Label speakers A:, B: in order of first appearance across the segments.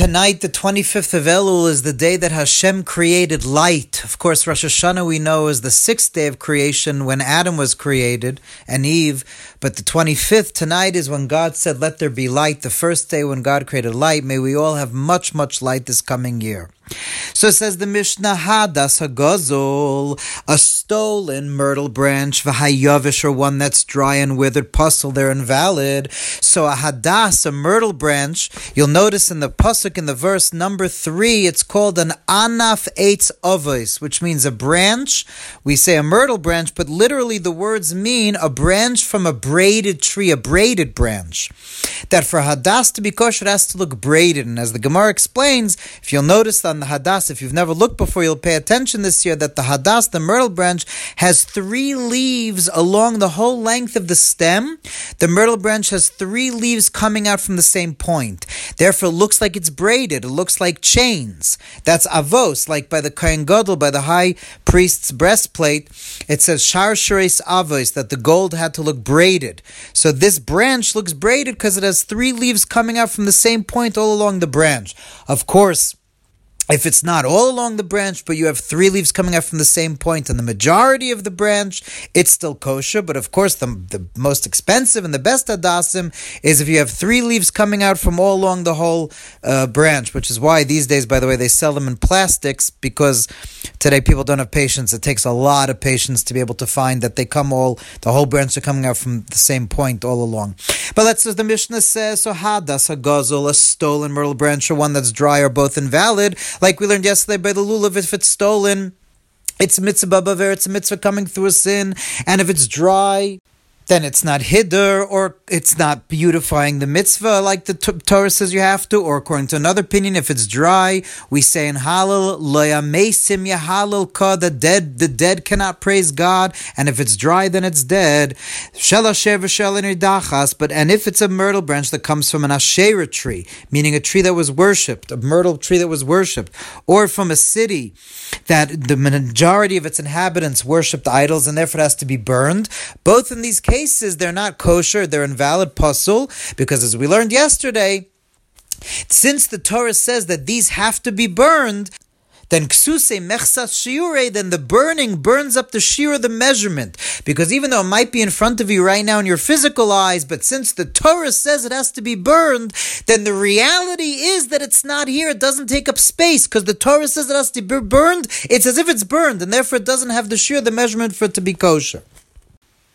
A: Tonight, the 25th of Elul, is the day that Hashem created light. Of course, Rosh Hashanah we know is the sixth day of creation when Adam was created and Eve. But the 25th, tonight, is when God said, Let there be light. The first day when God created light. May we all have much, much light this coming year. So it says the Mishnah Hadas Hagazol, a stolen myrtle branch, Vahayavish, or one that's dry and withered, pasul, they're invalid. So a Hadas, a myrtle branch, you'll notice in the Pasuk in the verse number three, it's called an Anaf Eitz Avos, which means a branch. We say a myrtle branch, but literally the words mean a branch from a braided tree, a braided branch. That for Hadas to be kosher, has to look braided. And as the Gemara explains, if you'll notice on the Hadas, if you've never looked before, you'll pay attention this year that the Hadas, the myrtle branch, has three leaves along the whole length of the stem. The myrtle branch has three leaves coming out from the same point. Therefore, it looks like it's braided. It looks like chains. That's avos, like by the Kohen Gadol, by the high priest's breastplate. It says shar shares avos, that the gold had to look braided. So this branch looks braided because it has three leaves coming out from the same point all along the branch. Of course, if it's not all along the branch, but you have three leaves coming out from the same point and the majority of the branch, it's still kosher. But of course, the, the most expensive and the best adasim is if you have three leaves coming out from all along the whole uh, branch, which is why these days, by the way, they sell them in plastics because today people don't have patience. It takes a lot of patience to be able to find that they come all, the whole branch are coming out from the same point all along. But let's, as the Mishnah says, so hadas, a gazul, a stolen myrtle branch, or one that's dry are both invalid. Like we learned yesterday by the lulav, if it's stolen, it's mitzvah baver, it's a mitzvah coming through a sin, and if it's dry, then it's not hiddur or it's not beautifying the mitzvah like the t- Torah says you have to, or according to another opinion, if it's dry, we say in Hallel, loyamesim yahalel ka, the dead, the dead cannot praise God, and if it's dry, then it's dead. But and if it's a myrtle branch that comes from an asherah tree, meaning a tree that was worshipped, a myrtle tree that was worshipped, or from a city that the majority of its inhabitants worshipped idols and therefore it has to be burned, both in these cases cases they're not kosher, they're invalid pasul, because as we learned yesterday, since the Torah says that these have to be burned, then ksuse mechsas shiure, then the burning burns up the shiur, the measurement. Because even though it might be in front of you right now in your physical eyes, but since the Torah says it has to be burned, then the reality is that it's not here. It doesn't take up space because the Torah says it has to be burned. It's as if it's burned, and therefore it doesn't have the shiur, the measurement for it to be kosher.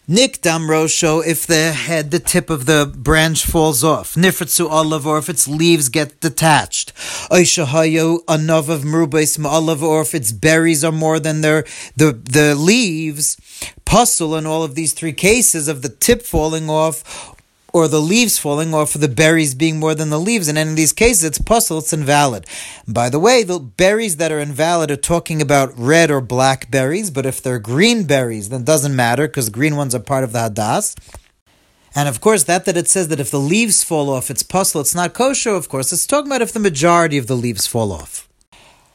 A: Nikdam rosho if the head, the tip of the branch falls off. Nifritzu olive, or if its leaves get detached. Oishahayo anov of merubais olive, or if its berries are more than their the the leaves. Pasul in all of these three cases of the tip falling off or the leaves falling off, the berries being more than the leaves. And in these cases, it's pasul, it's invalid. By the way, the berries that are invalid are talking about red or black berries, but if they're green berries, then it doesn't matter because green ones are part of the hadas. And of course, that that it says that if the leaves fall off, it's pasul, it's not kosher, of course, it's talking about if the majority of the leaves fall off.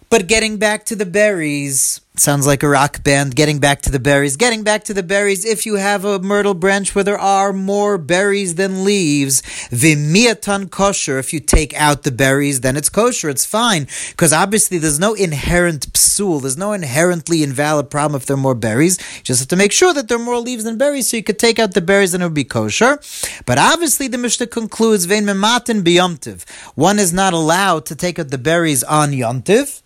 A: But getting back to the berries, sounds like a rock band. Getting back to the berries, getting back to the berries. If you have a myrtle branch where there are more berries than leaves, vimiatan kosher. If you take out the berries, then it's kosher. It's fine because obviously there's no inherent psul. There's no inherently invalid problem if there are more berries. You just have to make sure that there are more leaves than berries, so you could take out the berries and it would be kosher. But obviously the Mishnah concludes vein mematin biyomtiv. One is not allowed to take out the berries on yomtiv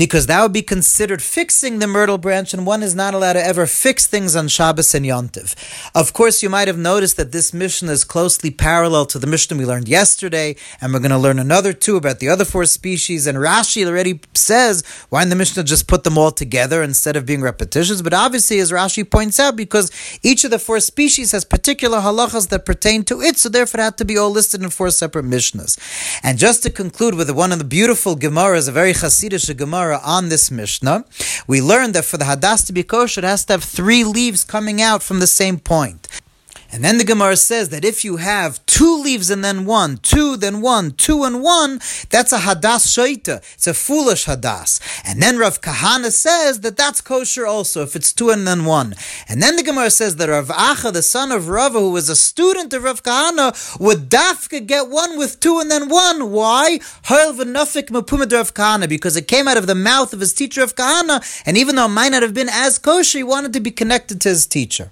A: because that would be considered fixing the myrtle branch, and one is not allowed to ever fix things on Shabbos and Yontiv. Of course, you might have noticed that this Mishnah is closely parallel to the Mishnah we learned yesterday, and we're going to learn another two about the other four species. And Rashi already says, why didn't the Mishnah just put them all together instead of being repetitious? But obviously, as Rashi points out, because each of the four species has particular halachas that pertain to it, so therefore it had to be all listed in four separate Mishnahs. And just to conclude with one of the beautiful Gemaras, a very Hasidic Gemara, Gemara on this Mishnah, we learned that for the Hadas to be kosher, it has to have three leaves coming out from the same point. And then the Gemara says that if you have two leaves and then one, two, then one, two and one, that's a hadas shaita. It's a foolish hadas. And then Rav Kahana says that that's kosher also, if it's two and then one. And then the Gemara says that Rav Acha, the son of Rava, who was a student of Rav Kahana, would dafka get one with two and then one. Why? Rav Kahana, because it came out of the mouth of his teacher of Kahana, and even though it might not have been as kosher, he wanted to be connected to his teacher.